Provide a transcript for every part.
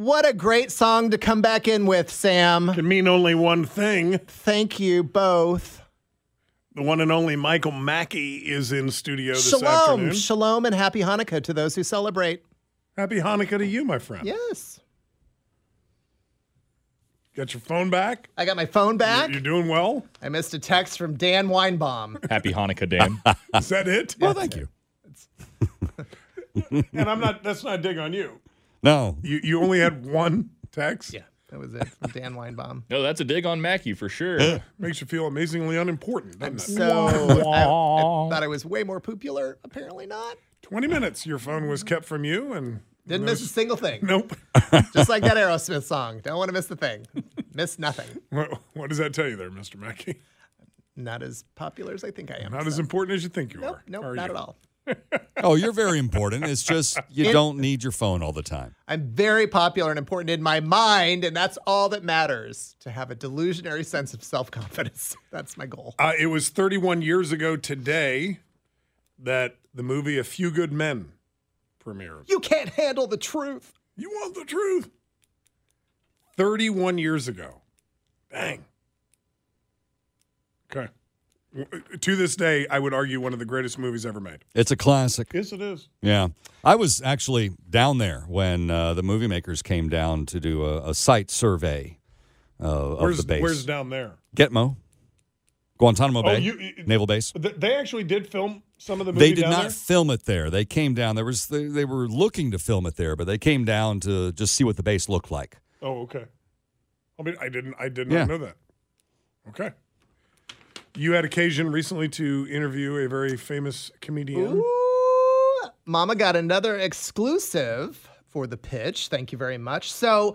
What a great song to come back in with, Sam. Can mean only one thing. Thank you both. The one and only Michael Mackey is in studio this Shalom, afternoon. shalom, and happy Hanukkah to those who celebrate. Happy Hanukkah to you, my friend. Yes. Got your phone back? I got my phone back. You're doing well? I missed a text from Dan Weinbaum. Happy Hanukkah, Dan. Is that it? well, thank you. And I'm not that's not a dig on you. No, You you only had one text? Yeah, that was it from Dan Weinbaum. no, that's a dig on Mackie for sure. Makes you feel amazingly unimportant, doesn't it? So I, I thought I was way more popular. Apparently not. 20 minutes your phone was kept from you and Didn't miss a single thing. Nope. Just like that Aerosmith song. Don't want to miss the thing. Miss nothing. What, what does that tell you there, Mr. Mackey? Not as popular as I think I am. Not as important as you think you Nope, are. nope, are not you? at all. Oh, you're very important. It's just you It- don't need your phone all the time. I'm very popular and important in my mind, and that's all that matters to have a delusionary sense of self confidence. That's my goal. Uh, it was 31 years ago today that the movie A Few Good Men premiered. You can't handle the truth. You want the truth? 31 years ago. Bang. Okay. W- To this day, I would argue one of the greatest movies ever made. It's a classic. Yes, it is. Yeah. I was actually down there when uh, the movie makers came down to do a, a site survey uh, of the base. where's down there? Gitmo, Guantanamo Oh, Bay, you- you- Naval Base. Th- They actually did film some of the movie They did down not there? film it there. They came down. There was they, they were looking to film it there, but they came down to just see what the base looked like. Oh, okay. I mean, I didn't. I did Yeah. not know that. Okay. You had occasion recently to interview a very famous comedian. Ooh, Mama got another exclusive for the pitch. Thank you very much. So,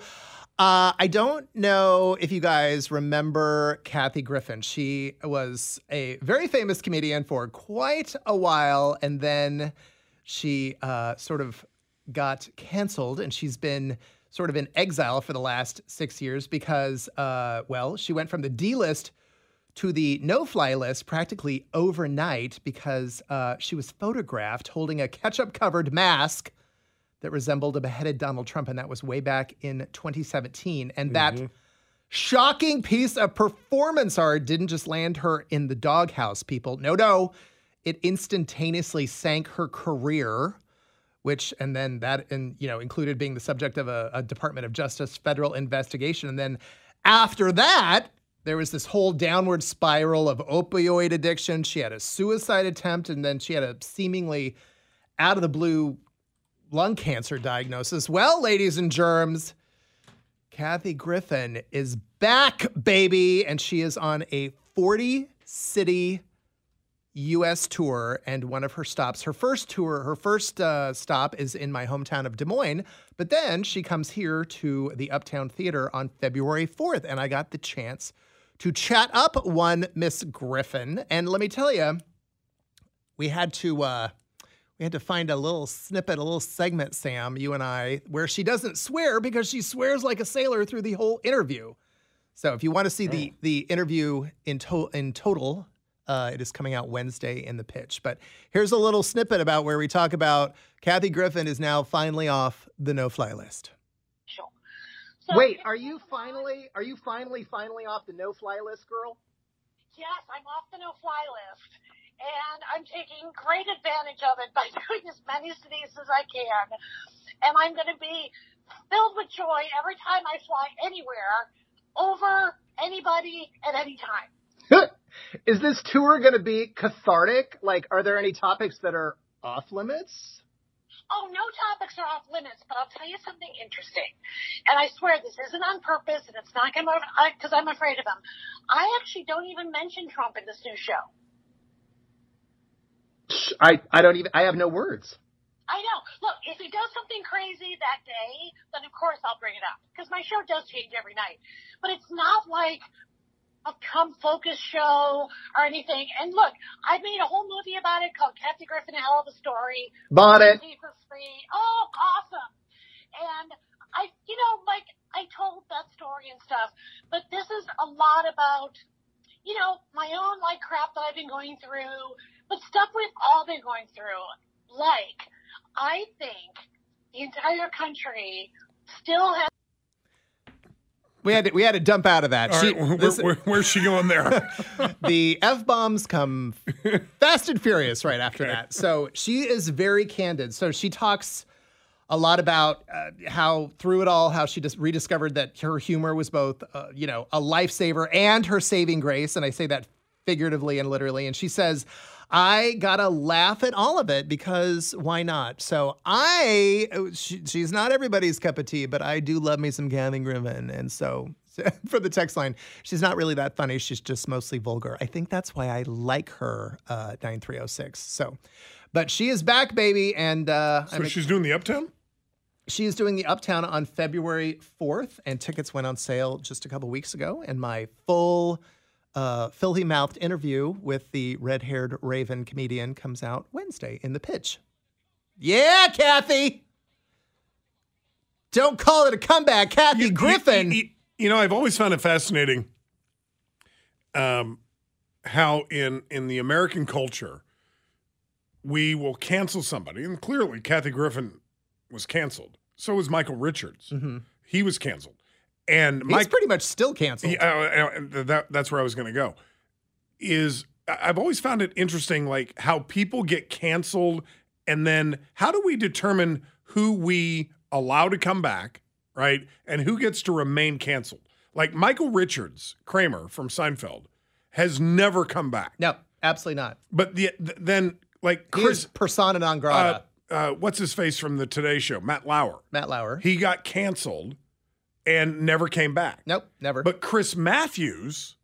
uh, I don't know if you guys remember Kathy Griffin. She was a very famous comedian for quite a while, and then she uh, sort of got canceled, and she's been sort of in exile for the last six years because, uh, well, she went from the D list to the no fly list practically overnight because uh, she was photographed holding a ketchup covered mask that resembled a beheaded Donald Trump. And that was way back in 2017. And that shocking piece of performance art didn't just land her in the doghouse, people. No, no. It instantaneously sank her career which and then that and you know included being the subject of a, a Department of Justice federal investigation, and then after that there was this whole downward spiral of opioid addiction. She had a suicide attempt, and then she had a seemingly out of the blue lung cancer diagnosis. Well, ladies and germs, Kathy Griffin is back, baby, and she is on a 40 city U.S. tour, and one of her stops, her first tour, her first uh, stop is in my hometown of Des Moines. But then she comes here to the Uptown Theater on February 4th, and I got the chance to chat up one Miss Griffin. And let me tell you, we had to uh, we had to find a little snippet, a little segment, Sam, you and I, where she doesn't swear because she swears like a sailor through the whole interview. So if you want to see the the interview in to- in total, uh, it is coming out Wednesday in the pitch. But here's a little snippet about where we talk about Kathy Griffin is now finally off the no fly list. Wait, are you finally are you finally finally off the no fly list, girl? yes, I'm off the no-fly list, and I'm taking great advantage of it by doing as many cities as I can. And I'm going to be filled with joy every time I fly anywhere, over anybody at any time. Is this tour going to be cathartic? Like, are there any topics that are off limits? Oh, no topics are off limits, but I'll tell you something interesting. And I swear this isn't on purpose and it's not because I'm afraid of him. I actually don't even mention Trump in this new show. I, I don't even, I have no words. I know. Look, if he does something crazy that day, then of course I'll bring it up because my show does change every night. But it's not like come focus show or anything. And look, I made a whole movie about it called Kathy Griffin Hell of a Story. Bought it. For free. Oh, awesome. And I, you know, like I told that story and stuff, but this is a lot about, you know, my own like crap that I've been going through, but stuff we've all been going through. Like, I think the entire country still has we had to, we had to dump out of that. She- right, where- this- where- where's she going there? the f bombs come fast and furious right after that. So she is very candid. So she talks a lot about uh, how through it all, how she just rediscovered that her humor was both, uh, you know, a lifesaver and her saving grace. And I say that figuratively and literally. And she says, I gotta laugh at all of it because why not? So I, she, she's not everybody's cup of tea, but I do love me some Kathy Griffin. And so for the text line, she's not really that funny. She's just mostly vulgar. I think that's why I like her, uh, 9306. So, but she is back, baby. And uh, So she's doing the Uptown? She is doing the Uptown on February 4th, and tickets went on sale just a couple weeks ago. And my full uh, filthy mouthed interview with the red haired Raven comedian comes out Wednesday in the pitch. Yeah, Kathy. Don't call it a comeback, Kathy Griffin. You, you know, I've always found it fascinating um, how in in the American culture we will cancel somebody, and clearly Kathy Griffin was canceled. So was Michael Richards. He was canceled, and. He's Mike pretty much still canceled. Yeah, uh, uh, that, that's where I was going to go. Is I've always found it interesting, like how people get canceled, and then how do we determine who we allow to come back, right, and who gets to remain canceled? Like Michael Richards, Kramer from Seinfeld, has never come back. No, absolutely not. But the, th- then, like Chris, is persona non grata. uh, uh, what's his face from the Today Show, Matt Lauer. Matt Lauer. He got canceled and never came back. Nope, never. But Chris Matthews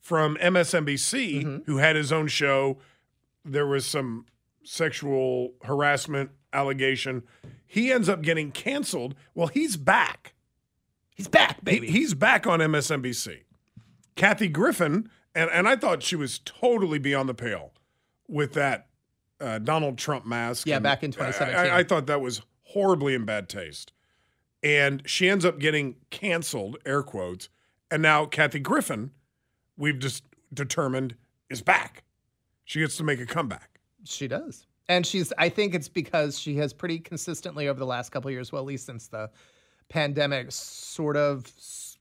from MSNBC, Mm-hmm. who had his own show, there was some sexual harassment allegation. He ends up getting canceled. Well, he's back. He's back, baby. he's back on MSNBC. Kathy Griffin, and, and I thought she was totally beyond the pale with that uh, Donald Trump mask. Yeah, and back in I- 2017. I, I thought that was horribly in bad taste. And she ends up getting canceled, air quotes. And now Kathy Griffin, we've just determined, is back. She gets to make a comeback. She does. And she's I think it's because she has pretty consistently over the last couple of years, well, at least since the pandemic, sort of s-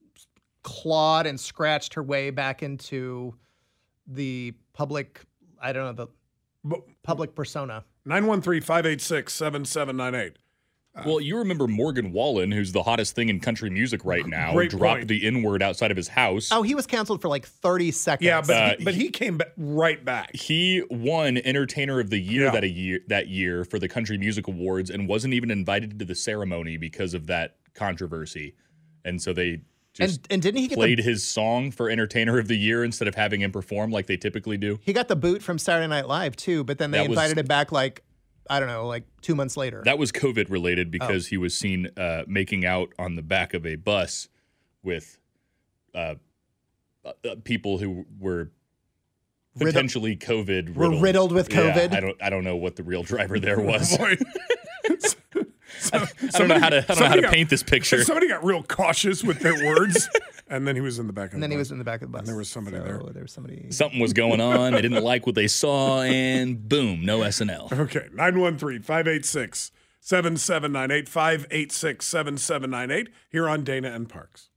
clawed and scratched her way back into the public, I don't know, the public persona. 913 586 7798. Well, you remember Morgan Wallen, who's the hottest thing in country music right now, Great dropped point. the N word outside of his house. Oh, he was canceled for like 30 seconds. Yeah, but, Uh, he, but he came back right back. He won Entertainer of the Year Yeah. that a year that year for the Country Music Awards and wasn't even invited to the ceremony because of that controversy. And so they just And- and didn't he get the- played his song for Entertainer of the Year instead of having him perform like they typically do. He got the boot from Saturday Night Live too, but then they That was- invited him back like, I don't know, like two months later. That was COVID Oh. related because he was seen uh, making out on the back of a bus with uh, uh, people who were potentially COVID Were riddled with Yeah, COVID? I don't I don't know what the real driver there was. I don't know how to. I don't know how to got, paint this picture. Somebody got real cautious with their words, and then he was in the back. Of and the then he was in the back of the bus. And there was somebody so there. There was somebody. Something was going on. they didn't like what they saw, and boom, no SNL. Okay, 913-586-7798, 586-7798, Here on Dana and Parks.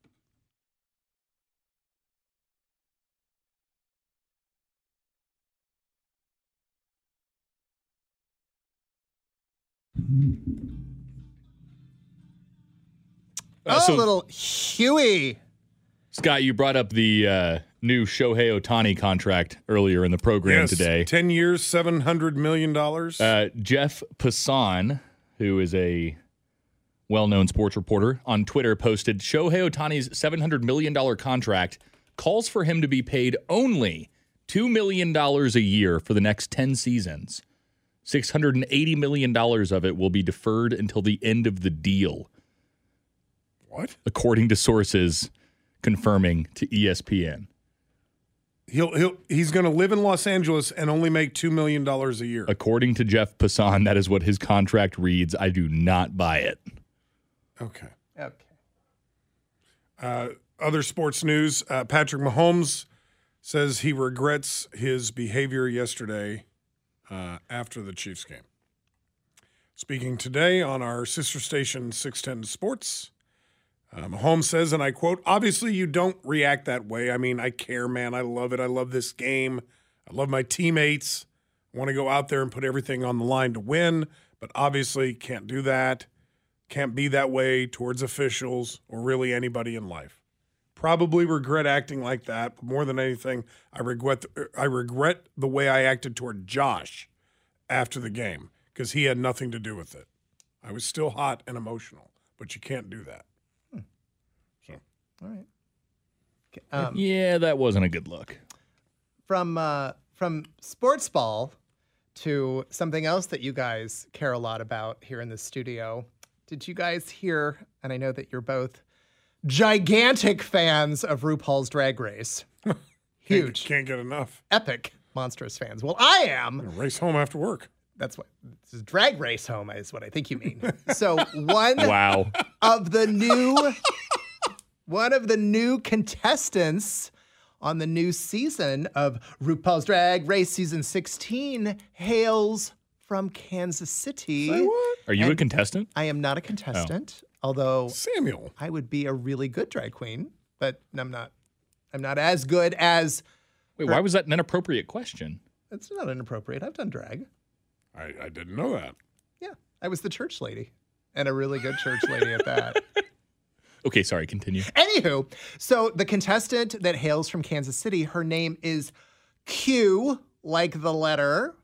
Mm-hmm. Uh, oh, so- little Huey. Scott, you brought up the uh, new Shohei Ohtani contract earlier in the program Yes, today. 10 years, $700 million. Uh, Jeff Passan, who is a well known sports reporter on Twitter, posted Shohei Ohtani's $700 million contract calls for him to be paid only $2 million a year for the next 10 seasons. $680 million of it will be deferred until the end of the deal. What? According to sources confirming to ESPN. He'll he'll he's going to live in Los Angeles and only make two million dollars a year. According to Jeff Passan, that is what his contract reads. I do not buy it. Okay. Okay. Uh, other sports news: uh, Patrick Mahomes says he regrets his behavior yesterday uh, after the Chiefs game. Speaking today on our sister station 610 Sports, uh, Mahomes says, and I quote, obviously you don't react that way. I mean, I care, man. I love it. I love this game. I love my teammates. I want to go out there and put everything on the line to win, but obviously can't do that. Can't be that way towards officials or really anybody in life. Probably regret acting like that, but more than anything, I regret I regret the way I acted toward Josh after the game because he had nothing to do with it. I was still hot and emotional, but you can't do that. So, All right. Okay, Um, yeah, that wasn't a good look. From uh, from sports ball to something else that you guys care a lot about here in the studio. Did you guys hear? And I know that you're both gigantic fans of RuPaul's Drag Race. Huge, can't get enough. epic, monstrous fans. Well, I am. race home after work. That's what this is drag race home is what I think you mean. So one Wow. of the new one of the new contestants on the new season of RuPaul's Drag Race season 16 hails from Kansas City. Are you a contestant? I am not a contestant, oh. although Samuel, I would be a really good drag queen, but I'm not I'm not as good as Wait, why was that an inappropriate question? It's not inappropriate. I've done drag. I, I didn't know that. Yeah, I was the church lady, and a really good church lady at that. Okay, sorry, continue. Anywho, so the contestant that hails from Kansas City, her name is Q, like the letter.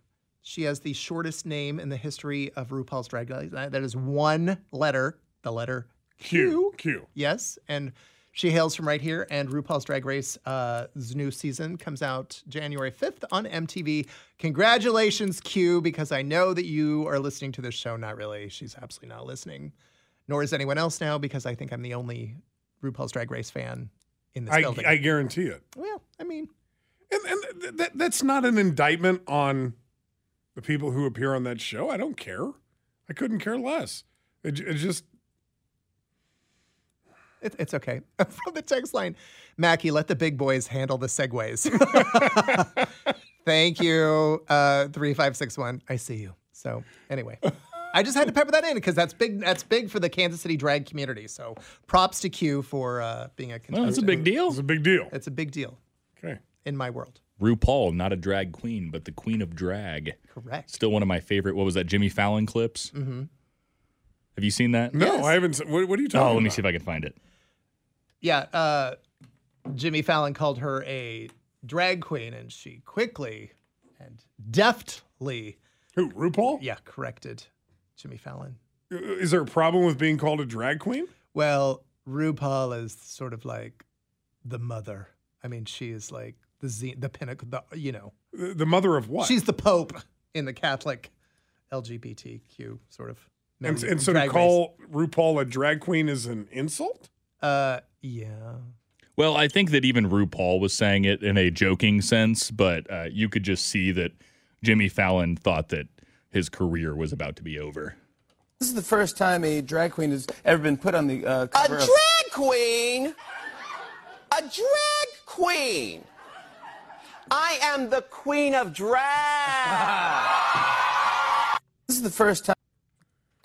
She has the shortest name in the history of RuPaul's Drag Race. That that is one letter, the letter Q. Q. Yes, and she hails from right here. And RuPaul's Drag Race's uh, new season comes out January 5th on MTV. Congratulations, Q, because I know that you are listening to this show. Not really. She's absolutely not listening, nor is anyone else now, because I think I'm the only RuPaul's Drag Race fan in this I, building. I guarantee it. well, I mean, And, and th- that, that's not an indictment on the people who appear on that show. I don't care. I couldn't care less. It, it just it, it's okay. From the text line, Mackie, let the big boys handle the segues. Thank you, uh, three five six one. I see you. So anyway, I just had to pepper that in because that's big. That's big for the Kansas City drag community. So props to Q for uh, being a Well, contestant. that's a big deal. it's a big deal. It's a big deal Okay. in my world. RuPaul, not a drag queen, but the queen of drag. Correct. Still one of my favorite. What was that? Jimmy Fallon clips. Mm-hmm. Have you seen that? No, Yes. I haven't. What, what are you talking about? Oh, let me see if I can find it. Yeah. Uh, Jimmy Fallon called her a drag queen, and she quickly and deftly, Who, RuPaul? yeah, corrected Jimmy Fallon. Is there a problem with being called a drag queen? Well, RuPaul is sort of like the mother. I mean, she is like the z- the pinnacle. The, you know, The the mother of what? she's the pope in the Catholic LGBTQ sort of. and, milieu- and so to drag race. call RuPaul a drag queen is an insult? Uh, yeah. Well, I think that even RuPaul was saying it in a joking sense, but uh, you could just see that Jimmy Fallon thought that his career was about to be over. This is the first time a drag queen has ever been put on the uh, A cover of. drag queen? A drag queen? I am the queen of drag. This is the first time.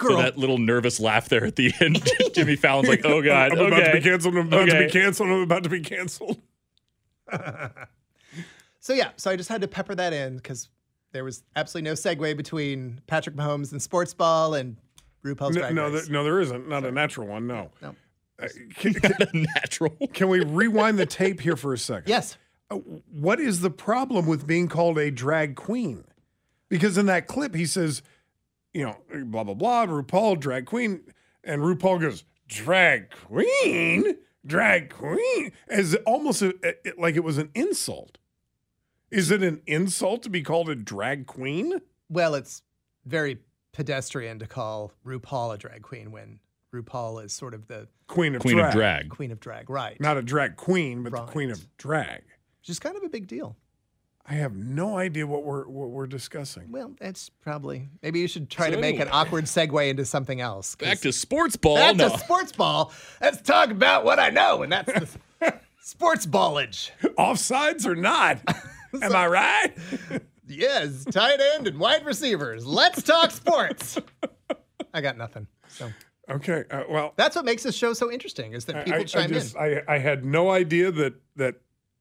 So that little nervous laugh there at the end, Jimmy Fallon's like, "Oh God, I'm okay, about to be canceled. I'm about to be canceled. I'm about to be canceled. So yeah, so I just had to pepper that in because there was absolutely no segue between Patrick Mahomes and sports ball and RuPaul's no, Drag no, Race. there, no, there isn't. Not a natural one. No. No. Uh, can, can- Natural. can we rewind the tape here for a second? Yes. Uh, what is the problem with being called a drag queen? Because in that clip, he says, you know, blah, blah, blah, RuPaul, drag queen. And RuPaul goes, drag queen? Drag queen? As almost a, a- like it was an insult. Is it an insult to be called a drag queen? Well, it's very pedestrian to call RuPaul a drag queen when RuPaul is sort of the Queen of Queen drag. of drag. queen of drag, right? Not a drag queen, but Right. the queen of drag. Which is kind of a big deal. I have no idea what we're what we're discussing. Well, it's probably maybe you should try So to make an awkward segue into something else. Back to sports ball. back no. to sports ball. Let's talk about what I know, and that's the sports ballage. Offsides or not? Am I right? Yes, tight end and wide receivers. Let's talk sports. I got nothing. So Okay. Uh, well, that's what makes this show so interesting is that people I, I chime just in. I, I had no idea that that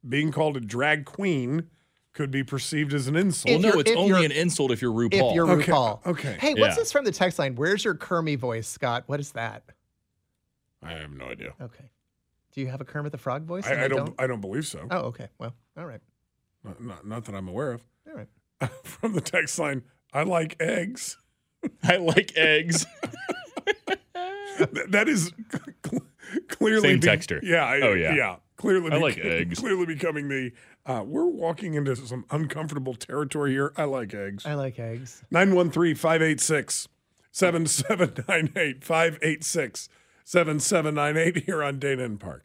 being called a drag queen could be perceived as an insult. well, no, it's only an insult if you're RuPaul. If you're Okay, RuPaul. okay. Hey, what's Yeah. this from the text line? Where's your Kermie voice, Scott? What is that? I have no idea. Okay. Do you have a Kermit the Frog voice? and I, I I don't, I don't believe so. Oh, okay. Well, all right. Not, not, not that I'm aware of. All right. From the text line, I like eggs. I like eggs. Th- that is cl- clearly Same be- texter. Yeah. I- Oh, yeah. Yeah. Clearly, I like eggs. Clearly becoming the. Uh, we're walking into some uncomfortable territory here. I like eggs. I like eggs. 913 586 7798 586 7798 here on Dana and Park.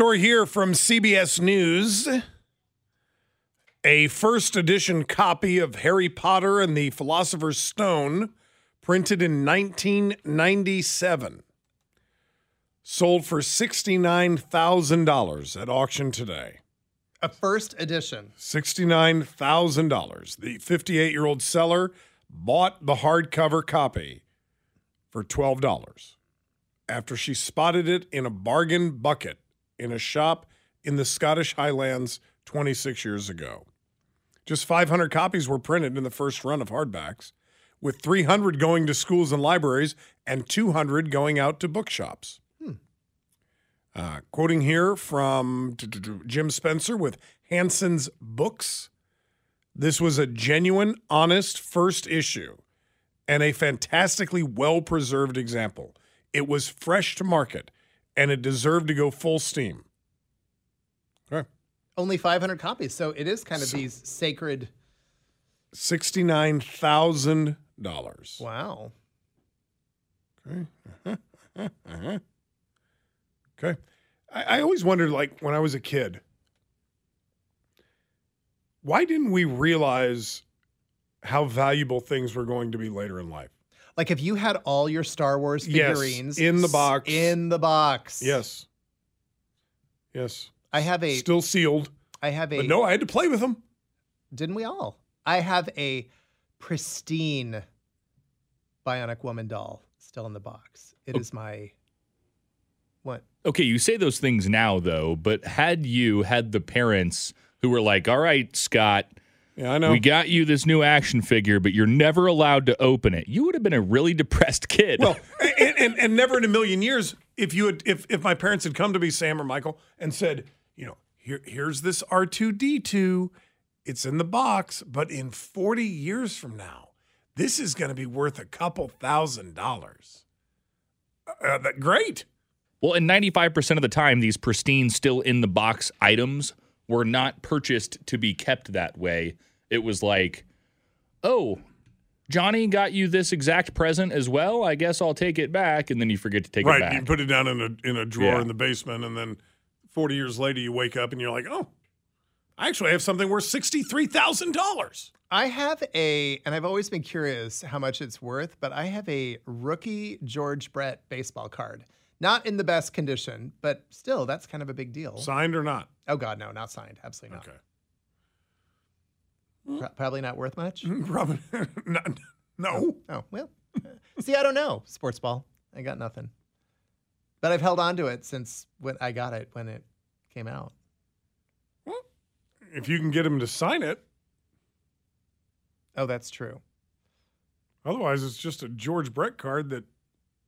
Story here from CBS News. A first edition copy of Harry Potter and the Philosopher's Stone, printed in 1997, sold for $69,000 at auction today. A first edition. $69,000. The 58 year old seller bought the hardcover copy for $12 after she spotted it in a bargain bucket in a shop in the Scottish Highlands 26 years ago. Just 500 copies were printed in the first run of hardbacks, with 300 going to schools and libraries and 200 going out to bookshops. Uh, quoting here from Jim Spencer with Hanson's Books. This was a genuine, honest first issue, and a fantastically well preserved example. It was fresh to market and it deserved to go full steam. Okay. Only 500 copies, so it is kind of these sacred. $69,000. Wow. Okay. Uh-huh. Okay. I, I always wondered, like, when I was a kid, why didn't we realize how valuable things were going to be later in life? Like if you had all your Star Wars Yes, figurines in the box. in the box. Yes. Yes. I have a Still sealed. I have a But no, I had to play with them. Didn't we all? I have a pristine Bionic Woman doll still in the box. It is my what? Okay, you say those things now though, but had you had the parents who were like, "All right, Scott, yeah, I know. we got you this new action figure, but you're never allowed to open it," you would have been a really depressed kid. Well, and, and, and never in a million years, if you had, if if my parents had come to me, Sam or Michael, and said, you know, here here's this R two D two, it's in the box, but in forty years from now, this is going to be worth a couple thousand dollars. Uh, that, great. Well, and 95% of the time, these pristine, still in the box items were not purchased to be kept that way. It was like, oh, Johnny got you this exact present as well. I guess I'll take it back. And then you forget to take right, it back. Right, you put it down in a in a drawer Yeah. in the basement, and then forty years later, you wake up and you're like, oh, I actually have something worth sixty three thousand dollars. I have a, and I've always been curious how much it's worth, but I have a rookie George Brett baseball card. Not in the best condition, but still, that's kind of a big deal. Signed or not? Oh God, no, not signed. Absolutely not. Okay. Hmm? Pro- probably not worth much. Probably not. No. Oh, oh well. Uh, see, I don't know sports ball. I got nothing. But I've held on to it since when I got it when it came out. If you can get him to sign it, Oh, that's true. otherwise it's just a George Brett card that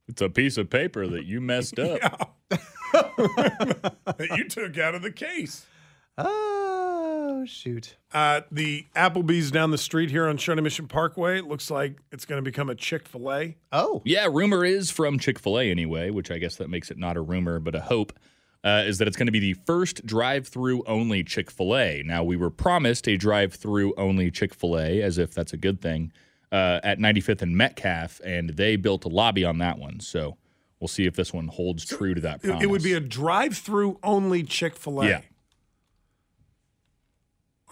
It's a piece of paper that you messed up. that you took out of the case. Uh, Oh shoot. Uh, the Applebee's down the street here on Shawnee Mission Parkway it looks like it's going to become a Chick Fil A. Oh, Yeah, rumor is from Chick fil A anyway, which I guess that makes it not a rumor, but a hope, uh, is that it's going to be the first drive through only Chick fil A. Now, we were promised a drive through only Chick fil A, as if that's a good thing, uh, at 95th and Metcalf, and they built a lobby on that one. So we'll see if this one holds true to that It, promise. it would be a drive-through only Chick Fil A. Yeah.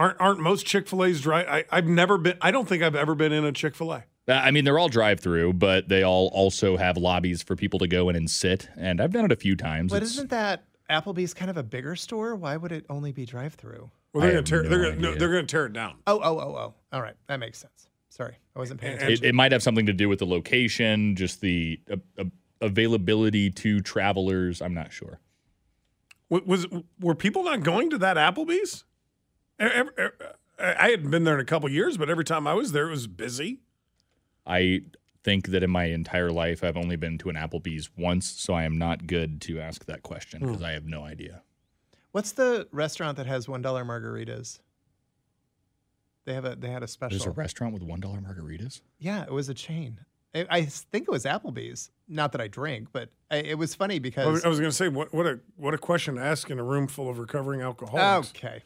Aren't aren't most Chick Fil A's dry? I, I've never been. I don't think I've ever been in a Chick Fil A. Uh, mean, they're all drive through, but they all also have lobbies for people to go in and sit. And I've done it a few times. But It's- isn't that Applebee's kind of a bigger store? Why would it only be drive-through? Well, they're going to tear. no they're going. No, idea. they're going to tear it down. Oh, oh, oh, oh. All right, that makes sense. Sorry, I wasn't paying It, attention. it might have something to do with the location, just the uh, uh, availability to travelers. I'm not sure. Was, was were people not going to that Applebee's? Ev- ev- I hadn't been there in a couple years, but every time I was there, it was busy. I think that in my entire life, I've only been to an Applebee's once, so I am not good to ask that question because hmm. I have no idea. What's the restaurant that has one dollar margaritas? They have a they had a special. There's a restaurant with one dollar margaritas. Yeah, it was a chain. I, I think it was Applebee's. Not that I drink, but I, it was funny I because was, I was going to say, what, what a what a question to ask in a room full of recovering alcoholics. okay.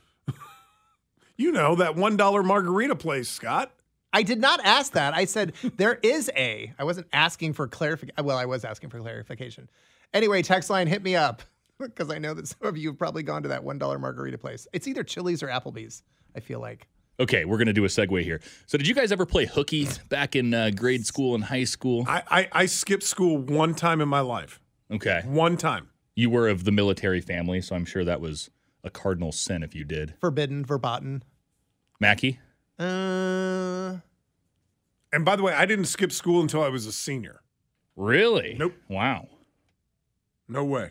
You know that one dollar margarita place, Scott. I did not ask that. I said there is a. I wasn't asking for clarification. Well, I was asking for clarification. Anyway, text line hit me up because I know that some of you have probably gone to that one dollar margarita place. It's either Chili's or Applebee's. I feel like. Okay, we're gonna do a segue here. So, did you guys ever play hooky back in uh, grade school and high school? I, I I skipped school one time in my life. Okay, One time. you were of the military family, so I'm sure that was a cardinal sin if you did. Forbidden, verboten. Mackie, Uh, And by the way, I didn't skip school until I was a senior. really? Nope. Wow. No way.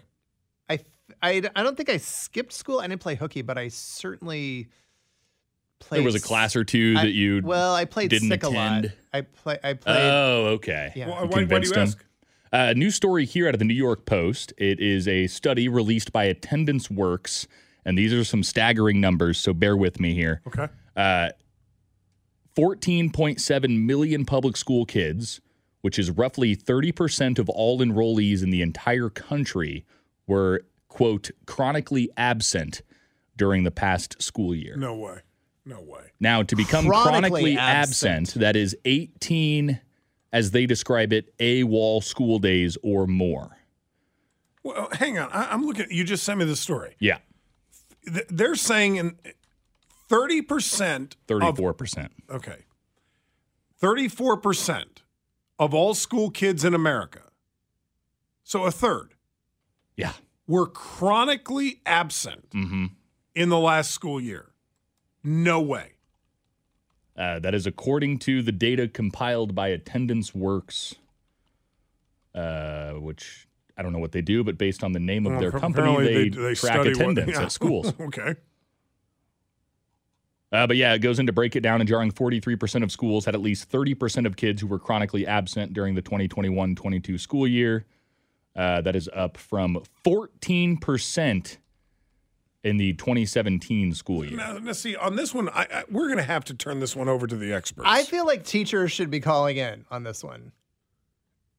I, I, I don't think I skipped school. I didn't play hooky, but I certainly played. There was a class or two I- that you well, I played didn't sick a lot. attend. I play. I played. Oh, okay. Yeah. Why, You why, why do you him? ask? Uh, A new story here out of the New York Post. It is a study released by Attendance Works, and these are some staggering numbers. So bear with me here. Okay. Uh, 14.7 million public school kids which is roughly 30% of all enrollees in the entire country, were, quote, chronically absent during the past school year. No way. No way. Now, to become Chronically chronically, absent. absent, that is 18, as they describe it, AWOL school days or more. Well, hang on. I, I'm looking. You just sent me the story. Yeah, Th- They're saying in 30% 34%. Okay. 34% of all school kids in America, so a third, Yeah. were chronically absent Mm-hmm. in the last school year. No way. Uh, that is according to the data compiled by Attendance Works, uh, which I don't know what they do, but based on the name of Well, their company, apparently they, track study what- attendance yeah. at schools. okay. Uh, but yeah, it goes into break it down and jarring 43% of schools had at least 30% of kids who were chronically absent during the 2021 22 school year. Uh, that is up from 14% in the 2017 school year. Now, now see, on this one, I, I, we're going to have to turn this one over to the experts. I feel like teachers should be calling in on this one,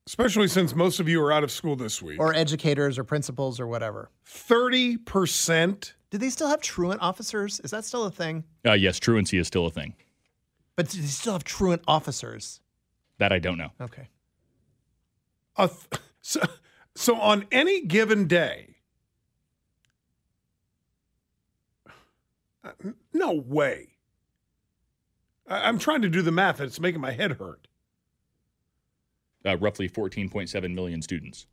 especially since most of you are out of school this week. or educators or principals or whatever. 30%. Do they still have truant officers? Is that still a thing? Uh, yes, truancy is still a thing. But do they still have truant officers? That I don't know. Okay. A th- so, so on any given day, uh, no way. I, I'm trying to do the math and it's making my head hurt. Uh, roughly 14.7 million students.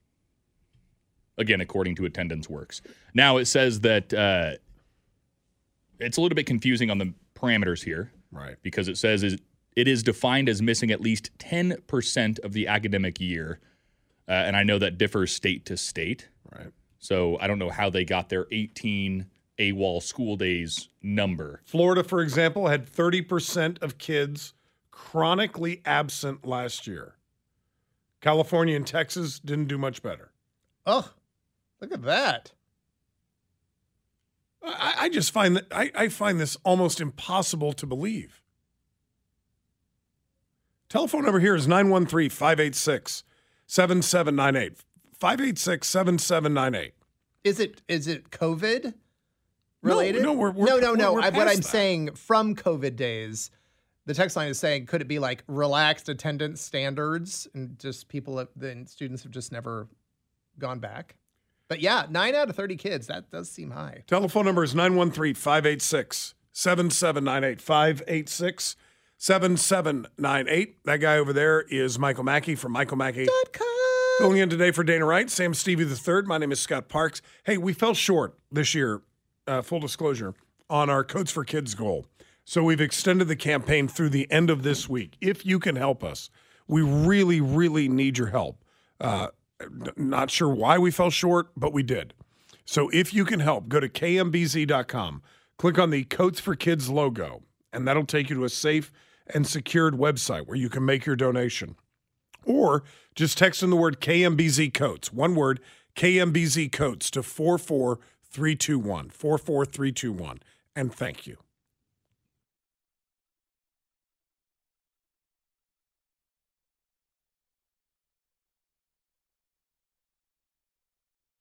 Again, according to Attendance Works. Now it says that uh, it's a little bit confusing on the parameters here, Right. Because it says is it is defined as missing at least 10% of the academic year, uh, and I know that differs state to state. Right. So I don't know how they got their 18 AWOL school days number. Florida, for example, had 30% of kids chronically absent last year. California and Texas didn't do much better. Oh, look at that. I, I just find that I, I find this almost impossible to believe. Telephone number here is 913 586 7798. 586 7798. Is it is it COVID related? no, we're- we're- no, no, no. I, what I'm that. saying from COVID days, the text line is saying, could it be like relaxed attendance standards and just people, have, then students have just never gone back? But yeah, nine out of 30 kids, that does seem high. Telephone number is 913 586 7798. 586 7798. That guy over there is Michael Mackey from Michael Mackey. Filling in today for Dana Wright, Sam Stevie III. My name is Scott Parks. Hey, we fell short this year, uh, full disclosure, on our Coats for Kids goal. So we've extended the campaign through the end of this week. If you can help us, we really, really need your help. Uh, not sure why we fell short, but we did. So if you can help, go to kmbz.com, click on the Coats for Kids logo, and that'll take you to a safe and secured website where you can make your donation. Or just text in the word KMBZ Coats, one word, KMBZ Coats to 44321, 44321, and thank you.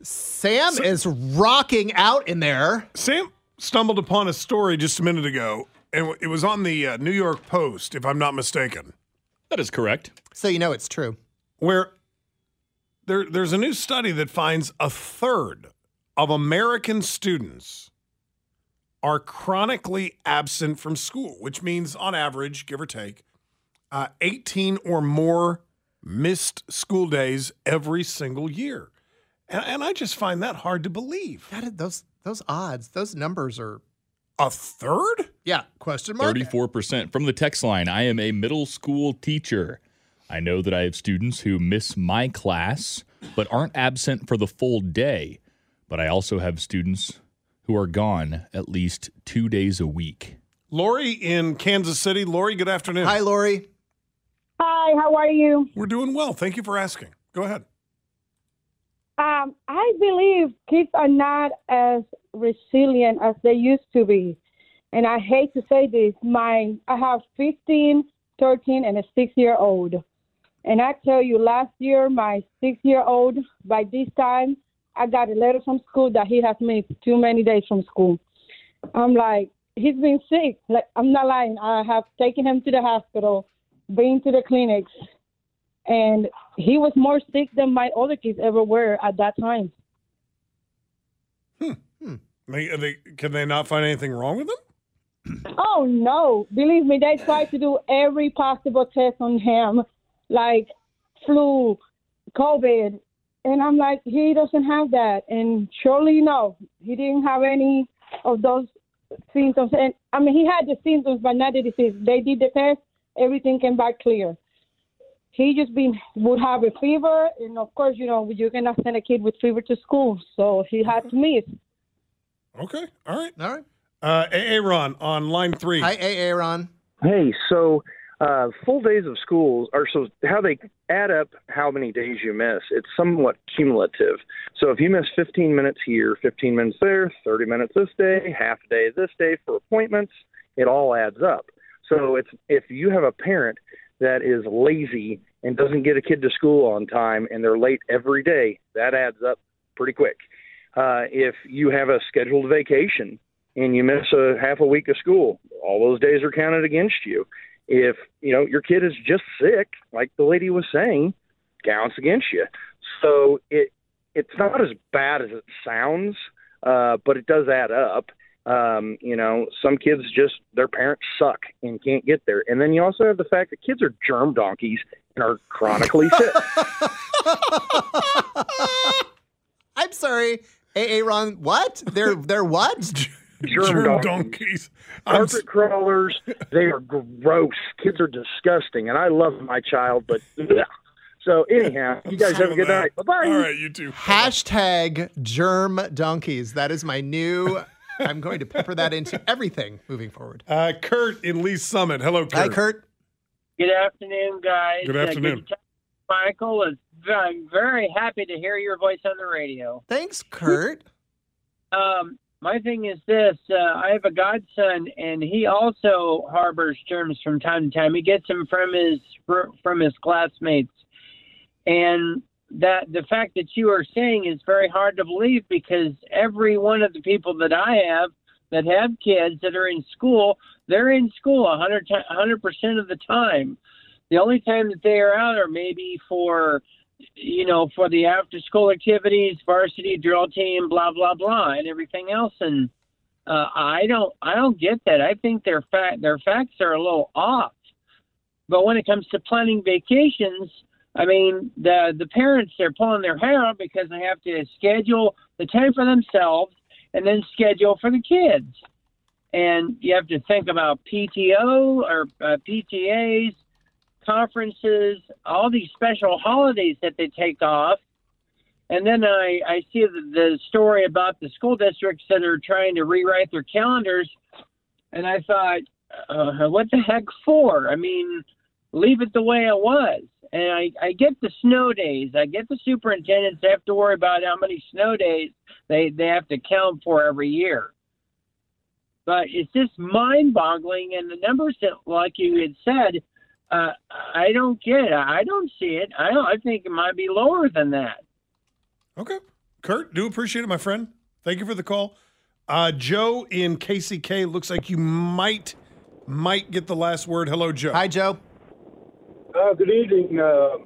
Sam is rocking out in there. Sam stumbled upon a story just a minute ago, and it was on the uh, New York Post, if I'm not mistaken. That is correct. So you know it's true. Where there, there's a new study that finds a third of American students are chronically absent from school, which means, on average, give or take, uh, 18 or more missed school days every single year. And, and I just find that hard to believe. That, those those odds, those numbers are a third. Yeah, question mark. 34% from the text line. I am a middle school teacher. I know that I have students who miss my class but aren't absent for the full day. But I also have students who are gone at least two days a week. Lori in Kansas City. Lori, good afternoon. Hi, Lori. Hi, how are you? We're doing well. Thank you for asking. Go ahead. Um, I believe kids are not as resilient as they used to be. And I hate to say this, my I have 15, 13, and a 6 year old. And I tell you, last year, my six-year-old, by this time, I got a letter from school that he has missed too many days from school. I'm like, he's been sick. Like, I'm not lying. I have taken him to the hospital, been to the clinics, and he was more sick than my other kids ever were at that time. Hmm, hmm. They, uh, they, can they not find anything wrong with him? Oh no! Believe me, they tried to do every possible test on him, like flu, COVID, and I'm like, he doesn't have that. And surely, no, he didn't have any of those symptoms. And I mean, he had the symptoms, but not the disease. They did the test, everything came back clear. He just been would have a fever, and of course, you know, you cannot send a kid with fever to school, so he had to miss. Okay. All right. All right. Uh, Aaron on line three. Hi, Aaron. Hey, so uh, full days of schools are so how they add up how many days you miss. It's somewhat cumulative. So if you miss 15 minutes here, 15 minutes there, 30 minutes this day, half a day this day for appointments, it all adds up. So it's if you have a parent that is lazy and doesn't get a kid to school on time and they're late every day, that adds up pretty quick. Uh, if you have a scheduled vacation and you miss a half a week of school, all those days are counted against you. If you know your kid is just sick, like the lady was saying, counts against you. So it it's not as bad as it sounds, uh, but it does add up. Um, you know, some kids just their parents suck and can't get there, and then you also have the fact that kids are germ donkeys and are chronically sick. I'm sorry, Aaron. What? They're they're what? germ, Germ donkeys. donkeys. Carpet crawlers, they are gross. Kids are disgusting, and I love my child, but ugh. so anyhow, you guys have a good night. Bye bye. All right, you too. Hashtag germ donkeys. That is my new. I'm going to pepper that into everything moving forward. Uh, Kurt in Lee's Summit. Hello, Kurt. Hi, Kurt. Good afternoon, guys. Good Uh, afternoon. to talk Michael, It's- I'm very happy to hear your voice on the radio. Thanks, Kurt. Um, my thing is this: uh, I have a godson, and he also harbors germs from time to time. He gets them from his from his classmates, and that the fact that you are saying is very hard to believe because every one of the people that I have that have kids that are in school, they're in school 100 percent of the time. The only time that they are out are maybe for you know, for the after school activities, varsity drill team, blah blah blah, and everything else. And uh, I don't, I don't get that. I think their fact, their facts are a little off. But when it comes to planning vacations, I mean, the the parents they're pulling their hair out because they have to schedule the time for themselves and then schedule for the kids. And you have to think about PTO or uh, PTAs, conferences, all these special holidays that they take off. And then I, I see the, the story about the school districts that are trying to rewrite their calendars. And I thought, uh, what the heck for? I mean, leave it the way it was. And I, I get the snow days. I get the superintendents have to worry about how many snow days they, they have to count for every year. But it's just mind boggling. And the numbers that, like you had said, uh, I don't get it. I don't see it. I don't, I think it might be lower than that. Okay. Kurt, do appreciate it, my friend. Thank you for the call. Uh, Joe in KCK looks like you might might get the last word. Hello, Joe. Hi, Joe. Uh, good evening. Uh,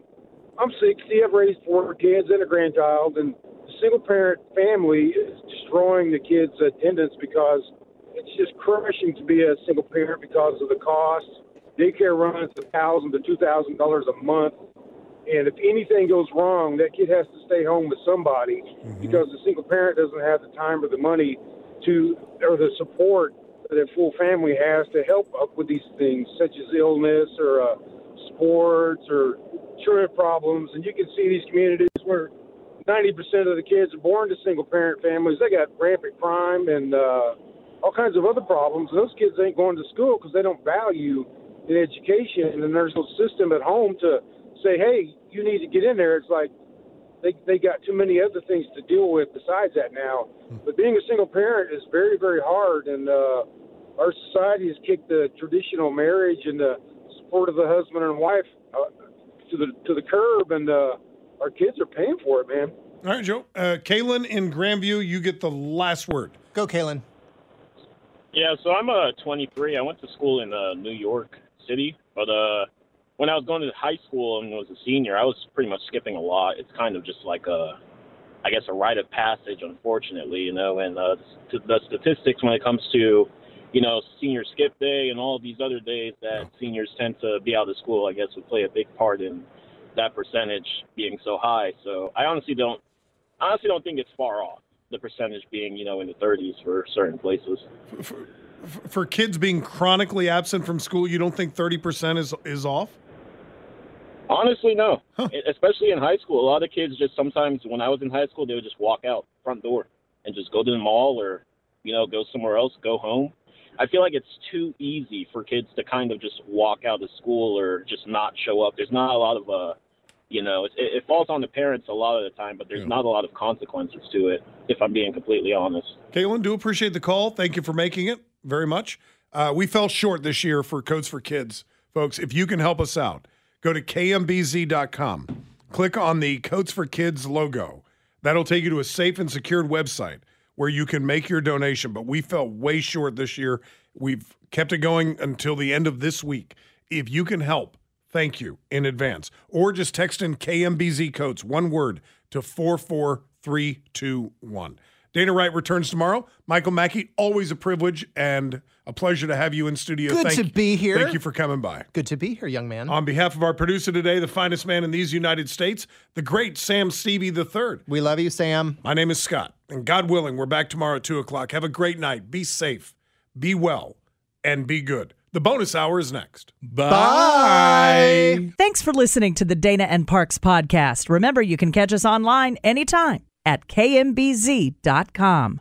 I'm 60. I've raised four kids and a grandchild, and the single parent family is destroying the kids' attendance because it's just crushing to be a single parent because of the cost. Daycare runs a thousand to two thousand dollars a month, and if anything goes wrong, that kid has to stay home with somebody because the single parent doesn't have the time or the money to or the support that a full family has to help up with these things, such as illness or uh, sports or children problems. And you can see these communities where 90% of the kids are born to single parent families. They got rampant crime and uh, all kinds of other problems. And those kids ain't going to school because they don't value the education, and there's no system at home to say, hey, you need to get in there. It's like they they got too many other things to deal with besides that now. But being a single parent is very very hard, and uh, our society has kicked the traditional marriage and the support of the husband and wife uh, to the to the curb, and uh, our kids are paying for it, man. All right, Joe. Uh, Kaylin in Grandview, you get the last word. Go, Kaylin. Yeah, so I'm uh 23. I went to school in uh, New York City, but uh when I was going to high school and was a senior, I was pretty much skipping a lot. It's kind of just like a I guess a rite of passage, unfortunately, you know, and uh the statistics when it comes to you know, senior skip day and all these other days that seniors tend to be out of school, I guess would play a big part in that percentage being so high. So I honestly don't honestly don't think it's far off the percentage being, you know, in the 30s for certain places. For for kids being chronically absent from school, you don't think 30% is is off? Honestly, no. E- Especially in high school, a lot of kids just sometimes when I was in high school, they would just walk out front door and just go to the mall or, you know, go somewhere else, go home. I feel like it's too easy for kids to kind of just walk out of school or just not show up. There's not a lot of uh you know, it, it falls on the parents a lot of the time, but there's not a lot of consequences to it, if I'm being completely honest. Caitlin, do appreciate the call. Thank you for making it very much. Uh, we fell short this year for Coats for Kids, folks. If you can help us out, go to kmbz.com, click on the Coats for Kids logo. That'll take you to a safe and secured website where you can make your donation. But we fell way short this year. We've kept it going until the end of this week. If you can help, thank you in advance. Or just text in KMBZ coats, one word, to 44321. Dana Wright returns tomorrow. Michael Mackey, always a privilege and a pleasure to have you in studio. Good thank to be here. Thank you for coming by. Good to be here, young man. On behalf of our producer today, the finest man in these United States, the great Sam Stevie III. We love you, Sam. My name is Scott, and God willing, we're back tomorrow at 2 o'clock. Have a great night. Be safe, be well, and be good. The bonus hour is next. Bye. Thanks for listening to the Dana and Parks podcast. Remember, you can catch us online anytime at kmbz.com.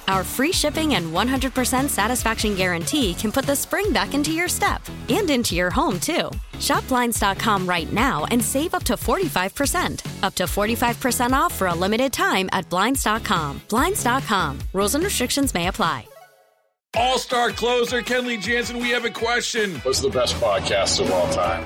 Our free shipping and 100% satisfaction guarantee can put the spring back into your step and into your home, too. Shop Blinds.com right now and save up to 45%. Up to 45% off for a limited time at Blinds.com. Blinds.com. Rules and restrictions may apply. All star closer Kenley Jansen, we have a question. What's the best podcast of all time?